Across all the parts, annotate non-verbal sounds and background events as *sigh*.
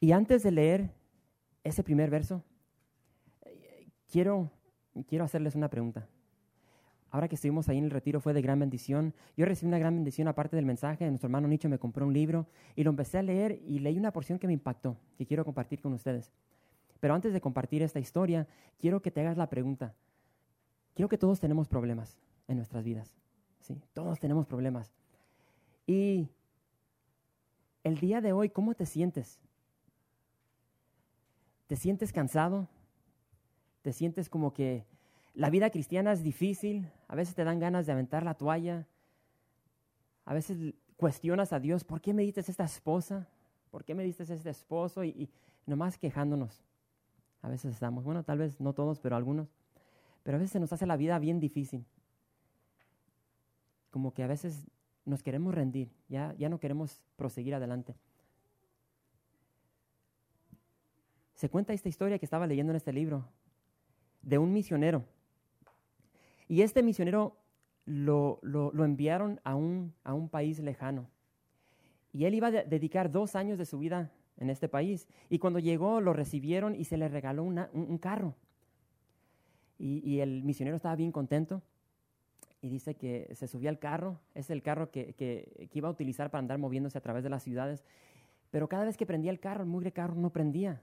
Y antes de leer ese primer verso, quiero, quiero hacerles una pregunta. Ahora que estuvimos ahí en el retiro fue de gran bendición. Yo recibí una gran bendición aparte del mensaje. Nuestro hermano Nicho me compró un libro y lo empecé a leer y leí una porción que me impactó, que quiero compartir con ustedes. Pero antes de compartir esta historia, quiero que te hagas la pregunta. Quiero que todos tenemos problemas en nuestras vidas. ¿sí? Todos tenemos problemas. Y el día de hoy, ¿cómo te sientes? ¿Te sientes cansado? ¿Te sientes como que la vida cristiana es difícil? A veces te dan ganas de aventar la toalla. A veces cuestionas a Dios, ¿por qué me diste esta esposa? ¿Por qué me diste este esposo? Y, y nomás quejándonos. A veces estamos, bueno, tal vez no todos, pero algunos. Pero a veces se nos hace la vida bien difícil. Como que a veces nos queremos rendir, ya, ya no queremos proseguir adelante. Se cuenta esta historia que estaba leyendo en este libro de un misionero. Y este misionero lo, lo, enviaron a un, a un, país lejano. Y él iba a dedicar dos años de su vida en este país. Y cuando llegó lo recibieron y se le regaló un, carro. Y, y, el misionero estaba bien contento y dice que se subía al carro, es el carro que, que, iba a utilizar para andar moviéndose a través de las ciudades, pero cada vez que prendía el carro, el mugre carro no prendía.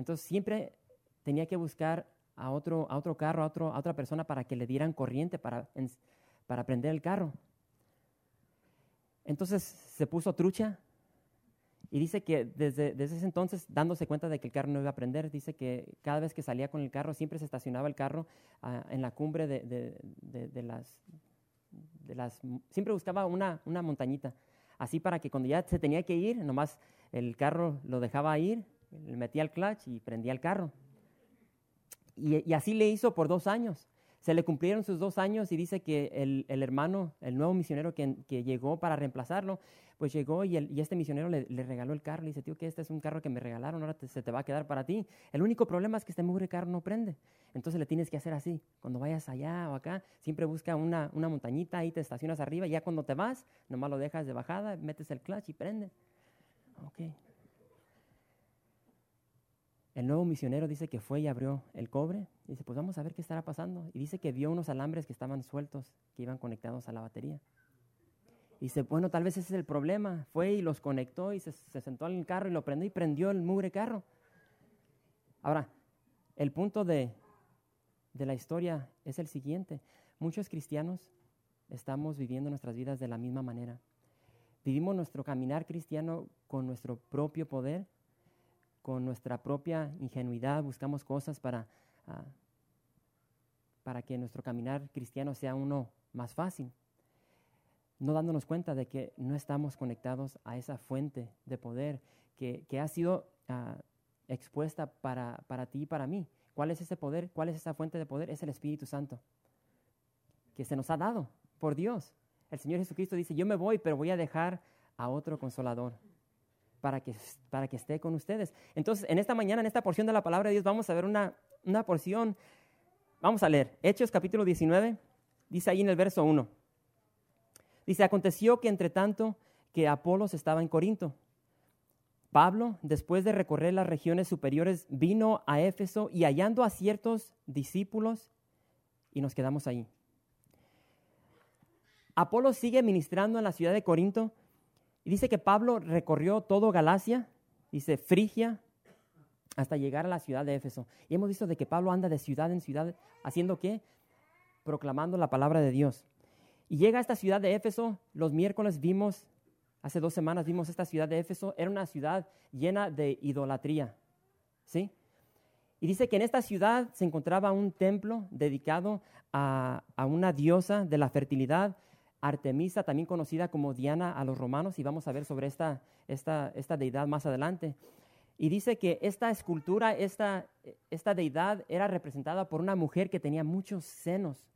Entonces siempre tenía que buscar a otro, a otro carro, a, otro, a otra persona para que le dieran corriente para, para prender el carro. Entonces se puso trucha y dice que desde, desde, ese entonces, dándose cuenta de que el carro no iba a prender, dice que cada vez que salía con el carro, siempre se estacionaba el carro ah, en la cumbre de, de, las, de las... Siempre buscaba una, una montañita, así para que cuando ya se tenía que ir, nomás el carro lo dejaba ir, le metía el clutch y prendía el carro. Y, así le hizo por dos años se le cumplieron sus dos años y dice que el, el hermano, el nuevo misionero que, que, llegó para reemplazarlo, pues llegó y, el, y este misionero le, le, regaló el carro. Le dice, tío, que este es un carro que me regalaron, ahora se te va a quedar para ti. El único problema es que este mugre carro no prende. Entonces le tienes que hacer así. Cuando vayas allá o acá, siempre busca una, una montañita, ahí te estacionas arriba. Y ya cuando te vas, nomás lo dejas de bajada, metes el clutch y prende. Ok, el nuevo misionero dice que fue y abrió el cobre. Y dice, pues vamos a ver qué estará pasando. Y dice que vio unos alambres que estaban sueltos, que iban conectados a la batería. Y dice, bueno, tal vez ese es el problema. Fue y los conectó y se, sentó en el carro y lo prendió y prendió el mugre carro. Ahora, el punto de, de la historia es el siguiente. Muchos cristianos estamos viviendo nuestras vidas de la misma manera. Vivimos nuestro caminar cristiano con nuestro propio poder con nuestra propia ingenuidad buscamos cosas para, ah, para que nuestro caminar cristiano sea uno más fácil, no dándonos cuenta de que no estamos conectados a esa fuente de poder que, que ha sido ah, expuesta para, para ti y para mí. ¿Cuál es ese poder? ¿Cuál es esa fuente de poder? Es el Espíritu Santo, que se nos ha dado por Dios. El Señor Jesucristo dice, yo me voy, pero voy a dejar a otro consolador para que, para que esté con ustedes. Entonces, en esta mañana, en esta porción de la palabra de Dios, vamos a ver una, una porción. Vamos a leer Hechos capítulo 19, dice ahí en el verso 1. Dice, aconteció que entre tanto que Apolos estaba en Corinto, Pablo, después de recorrer las regiones superiores, vino a Éfeso y hallando a ciertos discípulos, y nos quedamos ahí. Apolo sigue ministrando en la ciudad de Corinto dice que Pablo recorrió todo Galacia, dice Frigia, hasta llegar a la ciudad de Éfeso. Y hemos visto de que Pablo anda de ciudad en ciudad, haciendo qué? Proclamando la palabra de Dios. Y llega a esta ciudad de Éfeso, los miércoles vimos, hace dos semanas vimos esta ciudad de Éfeso, era una ciudad llena de idolatría. ¿Sí? Y dice que en esta ciudad se encontraba un templo dedicado a, a una diosa de la fertilidad Artemisa, también conocida como Diana a los romanos, y vamos a ver sobre esta, esta, esta deidad más adelante. Y dice que esta escultura, esta, esta deidad era representada por una mujer que tenía muchos senos.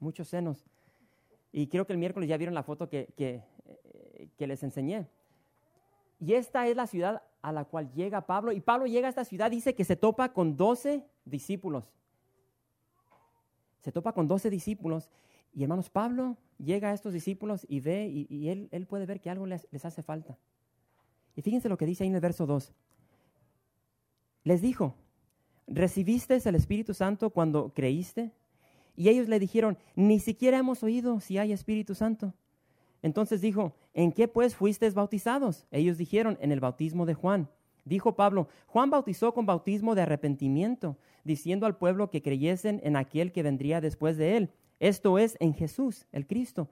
Muchos senos. Y creo que el miércoles ya vieron la foto que, que, que les enseñé. Y esta es la ciudad a la cual llega Pablo. Y Pablo llega a esta ciudad, dice que se topa con doce discípulos. Se topa con doce discípulos. Y hermanos, Pablo llega a estos discípulos y ve, y, él, él, puede ver que algo les, les hace falta. Y fíjense lo que dice ahí en el verso 2. Les dijo, ¿recibiste el Espíritu Santo cuando creíste? Y ellos le dijeron, ni siquiera hemos oído si hay Espíritu Santo. Entonces dijo, ¿en qué pues fuisteis bautizados? Ellos dijeron, en el bautismo de Juan. Dijo Pablo, Juan bautizó con bautismo de arrepentimiento, diciendo al pueblo que creyesen en aquel que vendría después de él, esto es, en Jesús, el Cristo.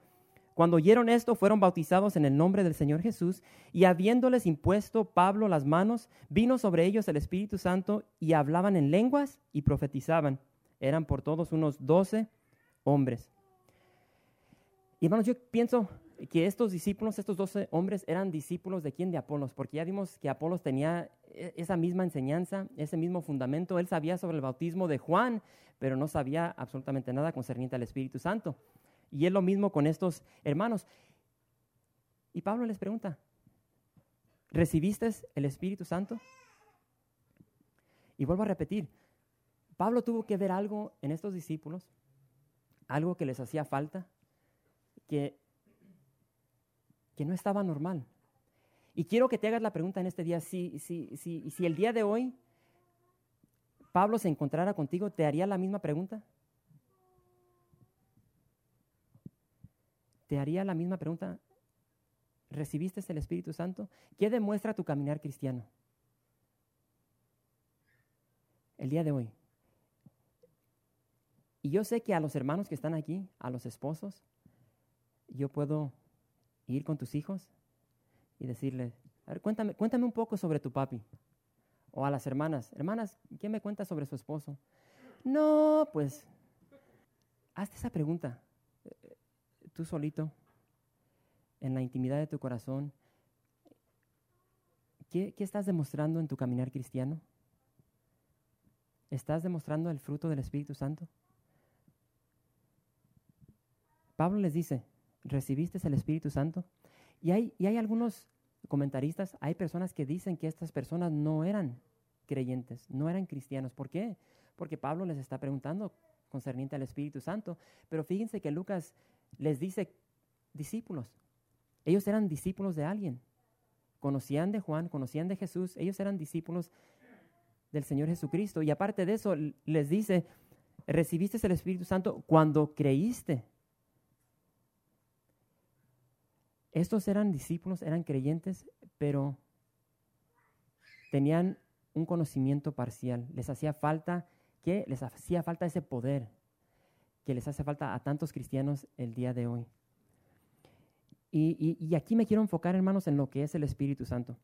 Cuando oyeron esto, fueron bautizados en el nombre del Señor Jesús, y habiéndoles impuesto Pablo las manos, vino sobre ellos el Espíritu Santo, y hablaban en lenguas y profetizaban. Eran por todos unos doce hombres. Y hermanos, yo pienso que estos discípulos, estos doce hombres, eran discípulos de quién? De Apolos, porque ya vimos que Apolos tenía esa misma enseñanza, ese mismo fundamento. Él sabía sobre el bautismo de Juan, pero no sabía absolutamente nada concerniente al Espíritu Santo. Y es lo mismo con estos hermanos. Y Pablo les pregunta, ¿recibiste el Espíritu Santo? Y vuelvo a repetir, Pablo tuvo que ver algo en estos discípulos, algo que les hacía falta, que que no estaba normal. Y quiero que te hagas la pregunta en este día, si, si, si, si el día de hoy Pablo se encontrara contigo, ¿te haría la misma pregunta? ¿Te haría la misma pregunta? ¿Recibiste el Espíritu Santo? ¿Qué demuestra tu caminar cristiano? El día de hoy. Y yo sé que a los hermanos que están aquí, a los esposos, yo puedo ir con tus hijos y decirle, cuéntame, cuéntame un poco sobre tu papi. O a las hermanas, hermanas, ¿quién me cuenta sobre su esposo? No, pues, hazte esa pregunta, eh, tú solito, en la intimidad de tu corazón. ¿Qué, ¿Qué estás demostrando en tu caminar cristiano? ¿Estás demostrando el fruto del Espíritu Santo? Pablo les dice, ¿recibiste el Espíritu Santo? Y hay, y hay algunos comentaristas, hay personas que dicen que estas personas no eran creyentes, no eran cristianos. ¿Por qué? Porque Pablo les está preguntando concerniente al Espíritu Santo. Pero fíjense que Lucas les dice discípulos. Ellos eran discípulos de alguien. Conocían de Juan, conocían de Jesús. Ellos eran discípulos del Señor Jesucristo. Y aparte de eso, les dice, recibiste el Espíritu Santo cuando creíste. Estos eran discípulos, eran creyentes, pero tenían un conocimiento parcial. Les hacía falta, ¿qué? Les hacía falta ese poder que les hace falta a tantos cristianos el día de hoy. Y, aquí me quiero enfocar, hermanos, en lo que es el Espíritu Santo.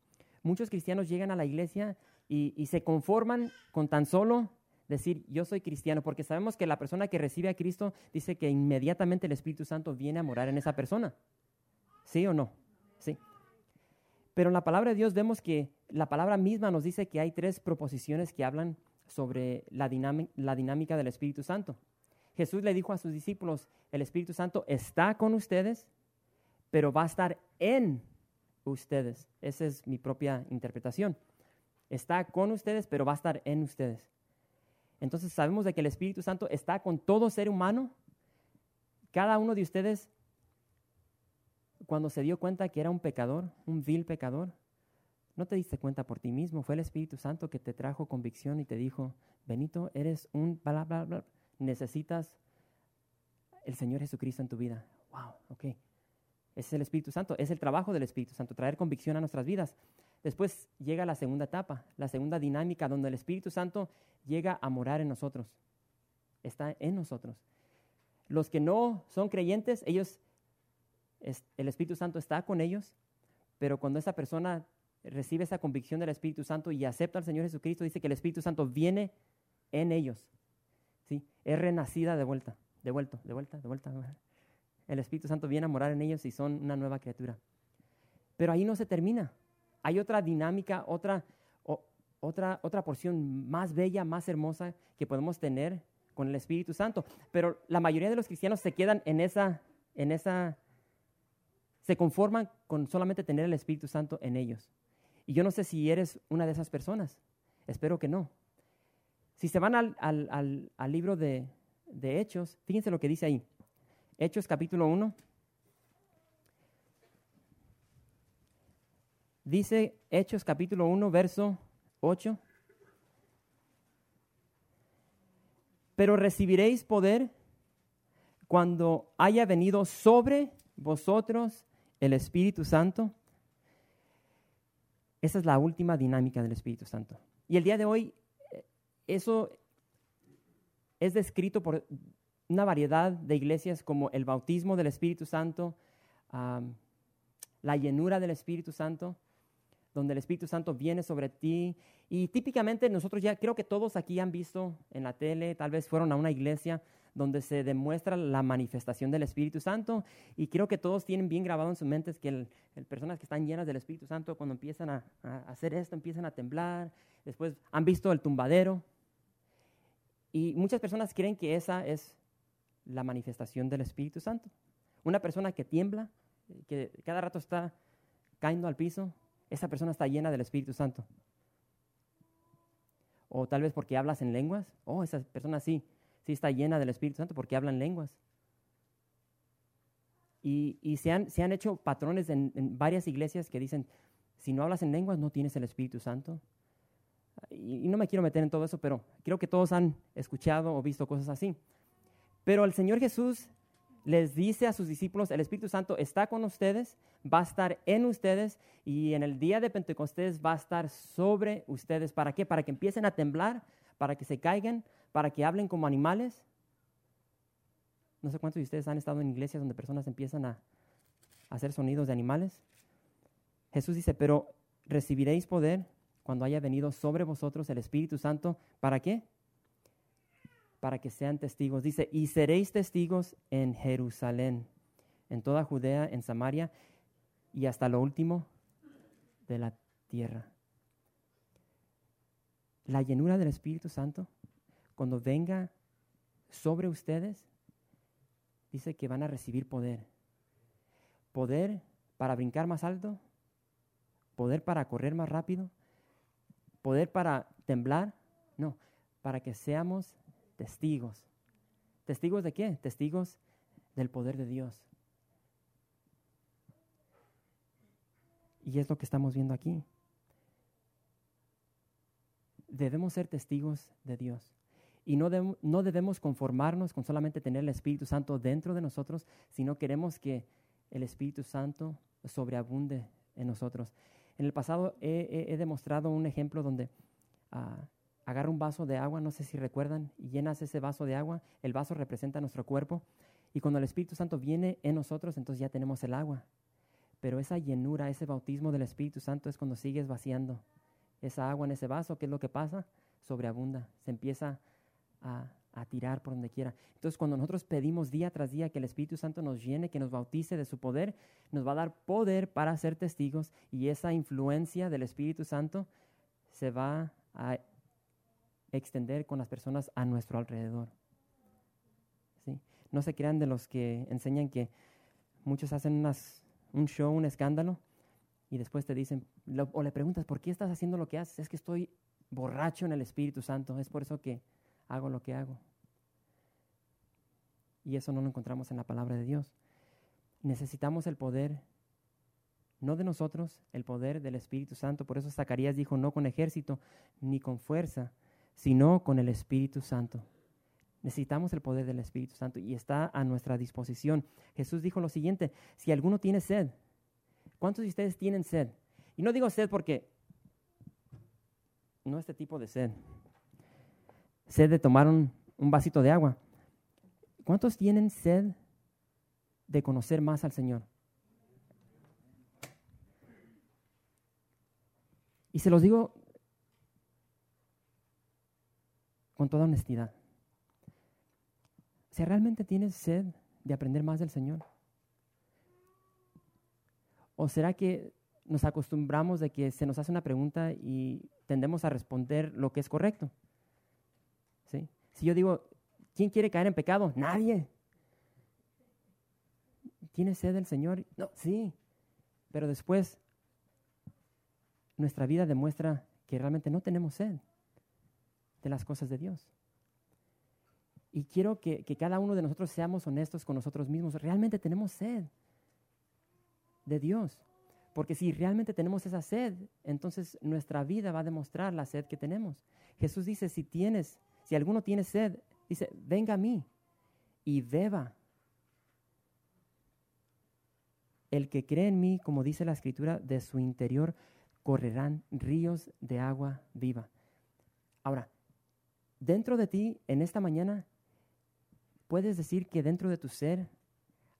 Muchos cristianos llegan a la iglesia y, y se conforman con tan solo decir yo soy cristiano, porque sabemos que la persona que recibe a Cristo dice que inmediatamente el Espíritu Santo viene a morar en esa persona. ¿Sí o no? Sí. Pero en la palabra de Dios vemos que la palabra misma nos dice que hay tres proposiciones que hablan sobre la, dinámica del Espíritu Santo. Jesús le dijo a sus discípulos, el Espíritu Santo está con ustedes, pero va a estar en ustedes. Esa es mi propia interpretación. Está con ustedes, pero va a estar en ustedes. Entonces sabemos de que el Espíritu Santo está con todo ser humano. Cada uno de ustedes cuando se dio cuenta que era un pecador, un vil pecador, no te diste cuenta por ti mismo, fue el Espíritu Santo que te trajo convicción y te dijo, Benito, eres un bla, necesitas el Señor Jesucristo en tu vida. Wow, ok. Ese es el Espíritu Santo, es el trabajo del Espíritu Santo, traer convicción a nuestras vidas. Después llega la segunda etapa, la segunda dinámica, donde el Espíritu Santo llega a morar en nosotros. Está en nosotros. Los que no son creyentes, ellos el Espíritu Santo está con ellos, pero cuando esa persona recibe esa convicción del Espíritu Santo y acepta al Señor Jesucristo, dice que el Espíritu Santo viene en ellos. ¿sí? Es renacida de vuelta, de vuelta, de vuelta, de vuelta. El Espíritu Santo viene a morar en ellos y son una nueva criatura. Pero ahí no se termina. hay otra dinámica, otra, otra, otra porción más bella, más hermosa que podemos tener con el Espíritu Santo. Pero la mayoría de los cristianos se quedan en esa, en esa, se conforman con solamente tener el Espíritu Santo en ellos. Y yo no sé si eres una de esas personas. Espero que no. Si se van al, al, al, libro de, de Hechos, fíjense lo que dice ahí. Hechos capítulo 1. Dice Hechos capítulo 1, verso 8. Pero recibiréis poder cuando haya venido sobre vosotros el Espíritu Santo. Esa es la última dinámica del Espíritu Santo. Y el día de hoy, eh, eso es descrito por una variedad de iglesias como el bautismo del Espíritu Santo, la llenura del Espíritu Santo donde el Espíritu Santo viene sobre ti. Y típicamente nosotros ya creo que todos aquí han visto en la tele, tal vez fueron a una iglesia donde se demuestra la manifestación del Espíritu Santo. Y creo que todos tienen bien grabado en sus mentes que el, personas que están llenas del Espíritu Santo, cuando empiezan a, hacer esto, empiezan a temblar. Después han visto el tumbadero. Y muchas personas creen que esa es la manifestación del Espíritu Santo. Una persona que tiembla, que cada rato está cayendo al piso, esa persona está llena del Espíritu Santo. O tal vez porque hablas en lenguas. Oh, esa persona sí, sí está llena del Espíritu Santo porque habla en lenguas. Y, se, han, se, han, hecho patrones en, varias iglesias que dicen, si no hablas en lenguas no tienes el Espíritu Santo. Y, y no me quiero meter en todo eso, pero creo que todos han escuchado o visto cosas así. Pero el Señor Jesús les dice a sus discípulos, el Espíritu Santo está con ustedes, va a estar en ustedes y en el día de Pentecostés va a estar sobre ustedes. ¿Para qué? Para que empiecen a temblar, para que se caigan, para que hablen como animales. No sé cuántos de ustedes han estado en iglesias donde personas empiezan a, hacer sonidos de animales. Jesús dice, pero recibiréis poder cuando haya venido sobre vosotros el Espíritu Santo. ¿Para qué? para que sean testigos. Dice, y seréis testigos en Jerusalén, en toda Judea, en Samaria y hasta lo último de la tierra. La llenura del Espíritu Santo, cuando venga sobre ustedes, dice que van a recibir poder. Poder para brincar más alto, poder para correr más rápido, poder para temblar, no, para que seamos testigos. ¿Testigos de qué? Testigos del poder de Dios. Y es lo que estamos viendo aquí. Debemos ser testigos de Dios. Y no, no debemos conformarnos con solamente tener el Espíritu Santo dentro de nosotros, sino queremos que el Espíritu Santo sobreabunde en nosotros. En el pasado he, demostrado un ejemplo donde ah, agarra un vaso de agua, no sé si recuerdan, y llenas ese vaso de agua, el vaso representa nuestro cuerpo, y cuando el Espíritu Santo viene en nosotros, entonces ya tenemos el agua. Pero esa llenura, ese bautismo del Espíritu Santo es cuando sigues vaciando esa agua en ese vaso, ¿qué es lo que pasa? Sobreabunda, se empieza a, tirar por donde quiera. Entonces, cuando nosotros pedimos día tras día que el Espíritu Santo nos llene, que nos bautice de su poder, nos va a dar poder para ser testigos y esa influencia del Espíritu Santo se va a extender con las personas a nuestro alrededor. ¿Sí? No se crean de los que enseñan que muchos hacen un show, un escándalo, y después te dicen, o le preguntas, ¿por qué estás haciendo lo que haces? Es que estoy borracho en el Espíritu Santo, es por eso que hago lo que hago. Y eso no lo encontramos en la palabra de Dios. Necesitamos el poder, no de nosotros, el poder del Espíritu Santo. Por eso Zacarías dijo, no con ejército ni con fuerza, sino con el Espíritu Santo. Necesitamos el poder del Espíritu Santo y está a nuestra disposición. Jesús dijo lo siguiente, si alguno tiene sed, ¿cuántos de ustedes tienen sed? Y no digo sed porque no este tipo de sed. Sed de tomar un, vasito de agua. ¿Cuántos tienen sed de conocer más al Señor? Y se los digo con toda honestidad. Si realmente tienes sed de aprender más del Señor, ¿o será que nos acostumbramos de que se nos hace una pregunta y tendemos a responder lo que es correcto. ¿Sí? Si yo digo, ¿quién quiere caer en pecado? Nadie. ¿Tiene sed del Señor? No, sí. Pero después nuestra vida demuestra que realmente no tenemos sed de las cosas de Dios. Y quiero que, que, cada uno de nosotros seamos honestos con nosotros mismos. Realmente tenemos sed de Dios. Porque si realmente tenemos esa sed, entonces nuestra vida va a demostrar la sed que tenemos. Jesús dice, si tienes, si alguno tiene sed, dice, venga a mí y beba. El que cree en mí, como dice la escritura, de su interior correrán ríos de agua viva. Ahora, dentro de ti, en esta mañana, puedes decir que dentro de tu ser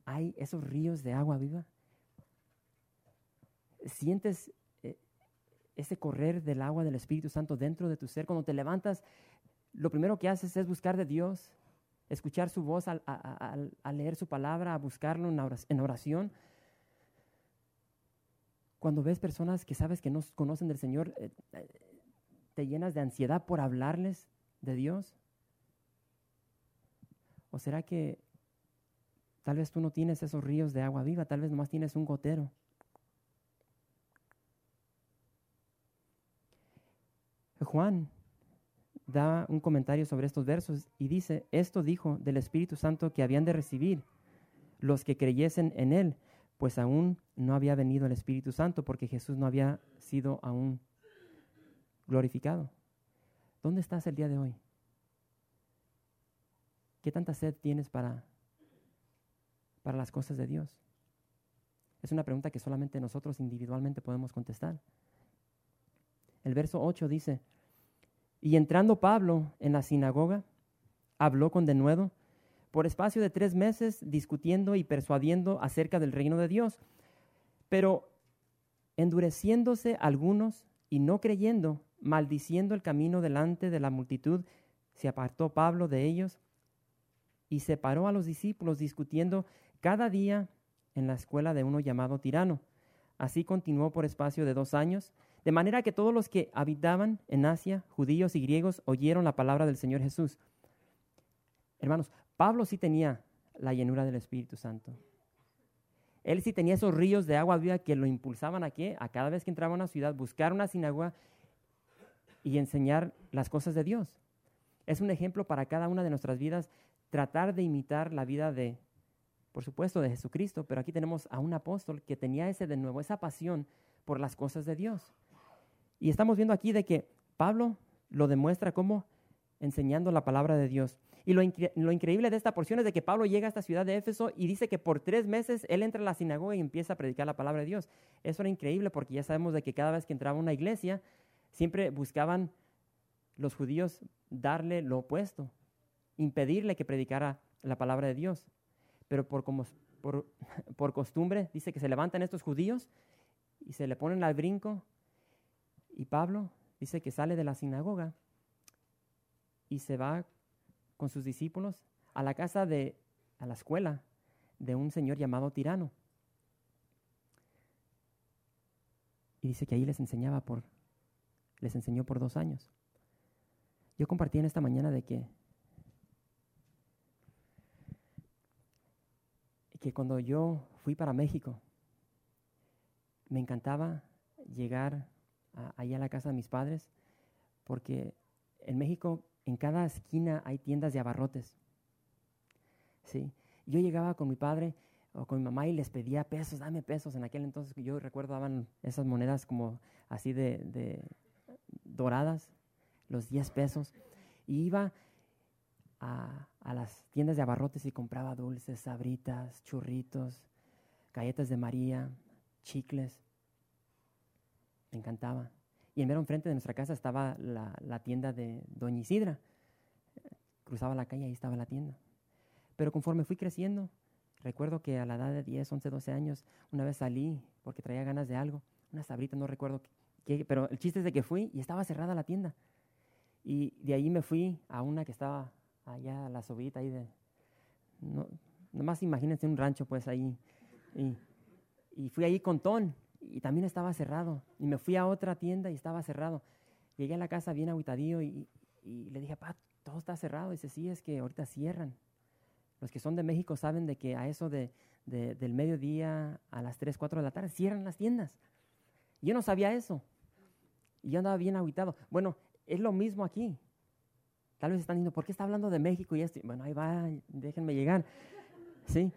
hay esos ríos de agua viva sientes eh, ese correr del agua del Espíritu Santo dentro de tu ser. Cuando te levantas, lo primero que haces es buscar de Dios, escuchar su voz, al, leer su palabra, a buscarlo en oración. Cuando ves personas que sabes que no conocen del Señor, eh, eh, te llenas de ansiedad por hablarles de Dios. ¿O será que tal vez tú no tienes esos ríos de agua viva, tal vez nomás tienes un gotero? Juan da un comentario sobre estos versos y dice, esto dijo del Espíritu Santo que habían de recibir los que creyesen en Él, pues aún no había venido el Espíritu Santo porque Jesús no había sido aún glorificado. ¿Dónde estás el día de hoy? ¿Qué tanta sed tienes para, para las cosas de Dios? Es una pregunta que solamente nosotros individualmente podemos contestar. El verso 8 dice, y entrando Pablo en la sinagoga, habló con denuedo por espacio de tres meses discutiendo y persuadiendo acerca del reino de Dios. Pero endureciéndose algunos y no creyendo, maldiciendo el camino delante de la multitud, se apartó Pablo de ellos y separó a los discípulos discutiendo cada día en la escuela de uno llamado tirano. Así continuó por espacio de dos años de manera que todos los que habitaban en Asia, judíos y griegos, oyeron la palabra del Señor Jesús. Hermanos, Pablo sí tenía la llenura del Espíritu Santo. Él sí tenía esos ríos de agua viva que lo impulsaban a qué? A cada vez que entraba a una ciudad, buscar una sinagoga y enseñar las cosas de Dios. Es un ejemplo para cada una de nuestras vidas tratar de imitar la vida de, por supuesto, de Jesucristo, pero aquí tenemos a un apóstol que tenía ese de nuevo, esa pasión por las cosas de Dios. Y estamos viendo aquí de que Pablo lo demuestra como enseñando la palabra de Dios. Y lo, increíble de esta porción es de que Pablo llega a esta ciudad de Éfeso y dice que por tres meses él entra a la sinagoga y empieza a predicar la palabra de Dios. Eso era increíble porque ya sabemos de que cada vez que entraba a una iglesia, siempre buscaban los judíos darle lo opuesto, impedirle que predicara la palabra de Dios. Pero por, como, por, *laughs* por costumbre dice que se levantan estos judíos y se le ponen al brinco y Pablo dice que sale de la sinagoga y se va con sus discípulos a la casa de, a la escuela de un señor llamado Tirano. Y dice que ahí les enseñaba por, les enseñó por dos años. Yo compartí en esta mañana de que, que cuando yo fui para México, me encantaba llegar ahí a la casa de mis padres, porque en México en cada esquina hay tiendas de abarrotes. ¿sí? Yo llegaba con mi padre o con mi mamá y les pedía pesos, dame pesos. En aquel entonces yo recuerdo daban esas monedas como así de, doradas, los 10 pesos. Y iba a, a, las tiendas de abarrotes y compraba dulces, sabritas, churritos, galletas de María, chicles. Me encantaba. Y en mero enfrente de nuestra casa estaba la, tienda de Doña Isidra. Cruzaba la calle y ahí estaba la tienda. Pero conforme fui creciendo, recuerdo que a la edad de 10, 11, 12 años, una vez salí porque traía ganas de algo, una sabrita, no recuerdo qué, pero el chiste es de que fui y estaba cerrada la tienda. Y de ahí me fui a una que estaba allá, la sobita ahí de... No, nomás imagínense un rancho pues ahí. Y, y fui ahí con Ton y también estaba cerrado. Y me fui a otra tienda y estaba cerrado. Llegué a la casa bien aguitadillo y, y le dije, pa, todo está cerrado. dice, sí, es que ahorita cierran. Los que son de México saben de que a eso de, del mediodía a las 3, 4 de la tarde cierran las tiendas. yo no sabía eso. Y yo andaba bien aguitado. Bueno, es lo mismo aquí. Tal vez están diciendo, ¿por qué está hablando de México y esto? Bueno, ahí va, déjenme llegar. ¿Sí?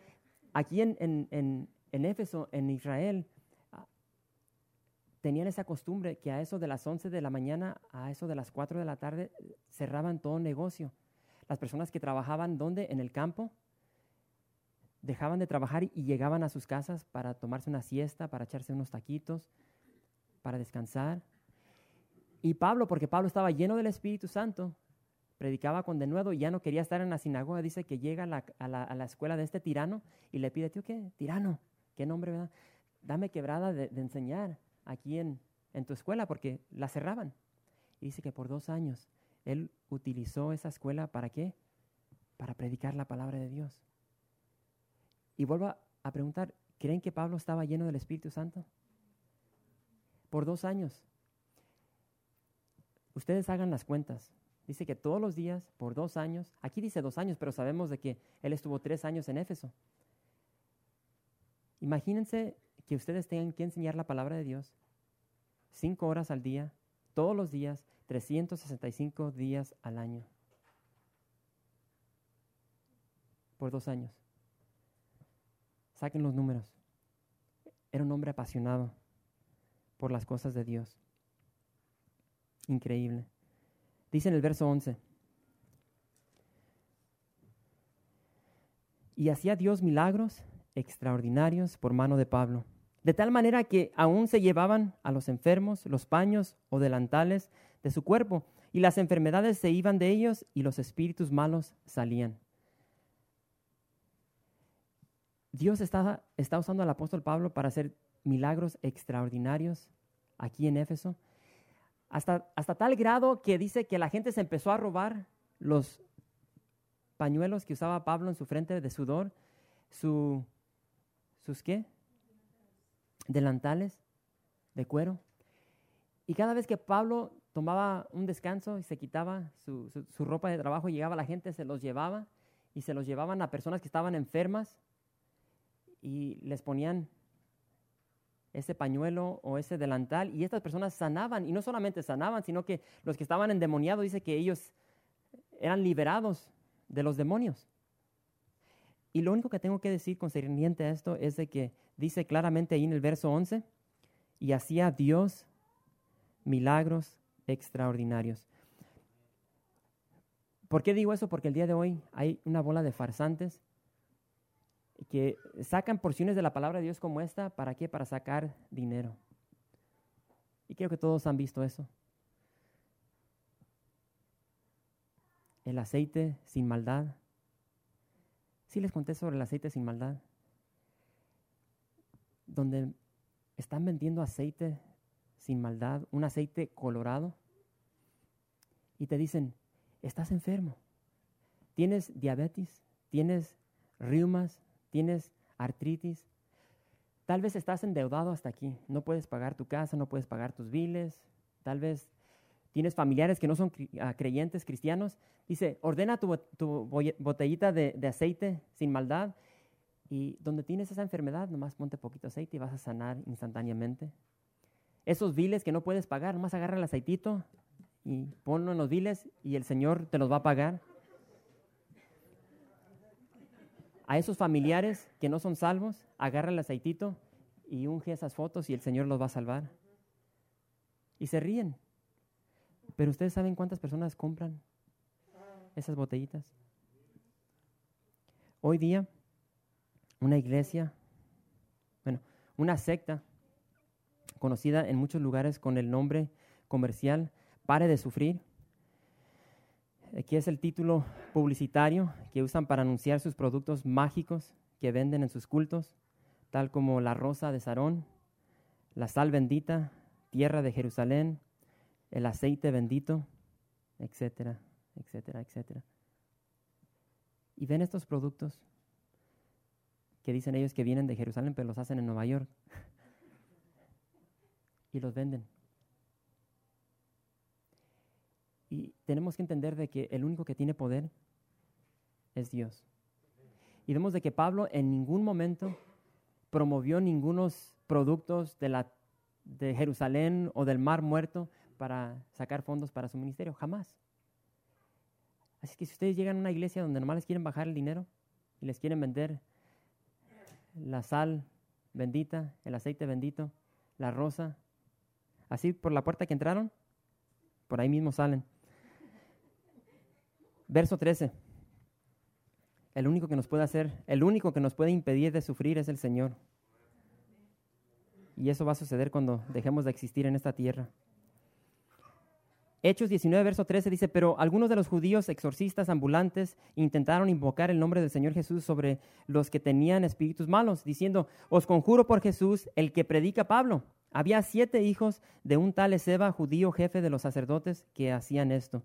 Aquí en, en, en, en Éfeso, en Israel, tenían esa costumbre que a eso de las 11 de la mañana, a eso de las 4 de la tarde, cerraban todo negocio. Las personas que trabajaban, ¿dónde? En el campo, dejaban de trabajar y llegaban a sus casas para tomarse una siesta, para echarse unos taquitos, para descansar. Y Pablo, porque Pablo estaba lleno del Espíritu Santo, predicaba con denuedo y ya no quería estar en la sinagoga, dice que llega a la, escuela de este tirano y le pide, tío, ¿qué? Tirano, qué nombre, ¿verdad? Dame quebrada de, enseñar aquí en, en tu escuela porque la cerraban. Y dice que por dos años él utilizó esa escuela para qué? Para predicar la palabra de Dios. Y vuelvo a preguntar, ¿creen que Pablo estaba lleno del Espíritu Santo? Por dos años. Ustedes hagan las cuentas. Dice que todos los días, por dos años, aquí dice dos años, pero sabemos de que él estuvo tres años en Éfeso. Imagínense que ustedes tengan que enseñar la palabra de Dios cinco horas al día, todos los días, 365 días al año. Por dos años. Saquen los números. Era un hombre apasionado por las cosas de Dios. Increíble. Dice en el verso 11. Y hacía Dios milagros extraordinarios por mano de Pablo, de tal manera que aún se llevaban a los enfermos los paños o delantales de su cuerpo, y las enfermedades se iban de ellos y los espíritus malos salían. Dios está, usando al apóstol Pablo para hacer milagros extraordinarios aquí en Éfeso, hasta, hasta tal grado que dice que la gente se empezó a robar los pañuelos que usaba Pablo en su frente de sudor, su, sus qué? Delantales de cuero. Y cada vez que Pablo tomaba un descanso y se quitaba su, ropa de trabajo, llegaba la gente, se los llevaba y se los llevaban a personas que estaban enfermas y les ponían ese pañuelo o ese delantal y estas personas sanaban y no solamente sanaban, sino que los que estaban endemoniados dice que ellos eran liberados de los demonios. Y lo único que tengo que decir concerniente a esto es de que dice claramente ahí en el verso 11, y hacía Dios milagros extraordinarios. ¿Por qué digo eso? Porque el día de hoy hay una bola de farsantes que sacan porciones de la palabra de Dios como esta, ¿para qué? Para sacar dinero. Y creo que todos han visto eso. El aceite sin maldad. Sí les conté sobre el aceite sin maldad. Donde están vendiendo aceite sin maldad, un aceite colorado, y te dicen, estás enfermo, tienes diabetes, tienes reumas, tienes artritis, tal vez estás endeudado hasta aquí, no puedes pagar tu casa, no puedes pagar tus biles, tal vez tienes familiares que no son ah, creyentes cristianos, dice, ordena tu, botellita de, de, aceite sin maldad y donde tienes esa enfermedad, nomás ponte poquito aceite y vas a sanar instantáneamente. Esos biles que no puedes pagar, nomás agarra el aceitito y ponlo en los biles y el Señor te los va a pagar. A esos familiares que no son salvos, agarra el aceitito y unge esas fotos y el Señor los va a salvar. Y se ríen. Pero ustedes saben cuántas personas compran esas botellitas. Hoy día, una iglesia, bueno, una secta conocida en muchos lugares con el nombre comercial Pare de Sufrir. Aquí es el título publicitario que usan para anunciar sus productos mágicos que venden en sus cultos, tal como la rosa de Sarón, la sal bendita, tierra de Jerusalén, el aceite bendito, etcétera, etcétera, etcétera. Y ven estos productos que dicen ellos que vienen de Jerusalén, pero los hacen en Nueva York. *laughs* y los venden. Y tenemos que entender de que el único que tiene poder es Dios. Y vemos de que Pablo en ningún momento promovió ningunos productos de, la, de Jerusalén o del Mar Muerto para sacar fondos para su ministerio, jamás. Así que si ustedes llegan a una iglesia donde nomás les quieren bajar el dinero y les quieren vender la sal bendita, el aceite bendito, la rosa, así por la puerta que entraron, por ahí mismo salen. Verso 13. El único que nos puede hacer, el único que nos puede impedir de sufrir es el Señor. Y eso va a suceder cuando dejemos de existir en esta tierra. Hechos 19, verso 13 dice, pero algunos de los judíos exorcistas ambulantes intentaron invocar el nombre del Señor Jesús sobre los que tenían espíritus malos, diciendo, os conjuro por Jesús, el que predica Pablo. Había siete hijos de un tal Ezeba, judío jefe de los sacerdotes, que hacían esto.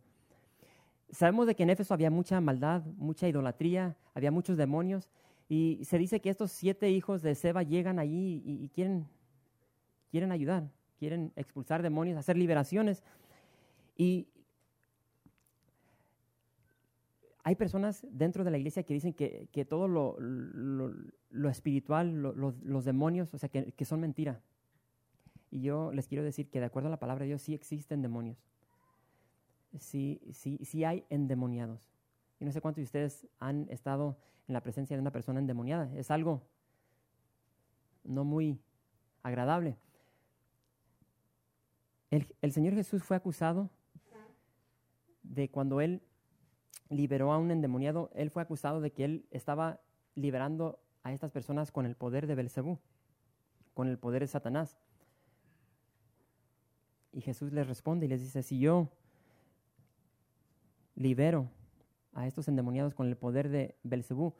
Sabemos de que en Éfeso había mucha maldad, mucha idolatría, había muchos demonios, y se dice que estos siete hijos de Seba llegan allí y, quieren, quieren ayudar, quieren expulsar demonios, hacer liberaciones. Y hay personas dentro de la iglesia que dicen que, todo lo, lo, espiritual, los demonios, o sea, que, que son mentira. Y yo les quiero decir que de acuerdo a la palabra de Dios sí existen demonios si, si, hay endemoniados. Y no sé cuántos de ustedes han estado en la presencia de una persona endemoniada. Es algo no muy agradable. El, el, Señor Jesús fue acusado de cuando Él liberó a un endemoniado, Él fue acusado de que Él estaba liberando a estas personas con el poder de Belcebú, con el poder de Satanás. Y Jesús les responde y les dice, si yo libero a estos endemoniados con el poder de Belcebú,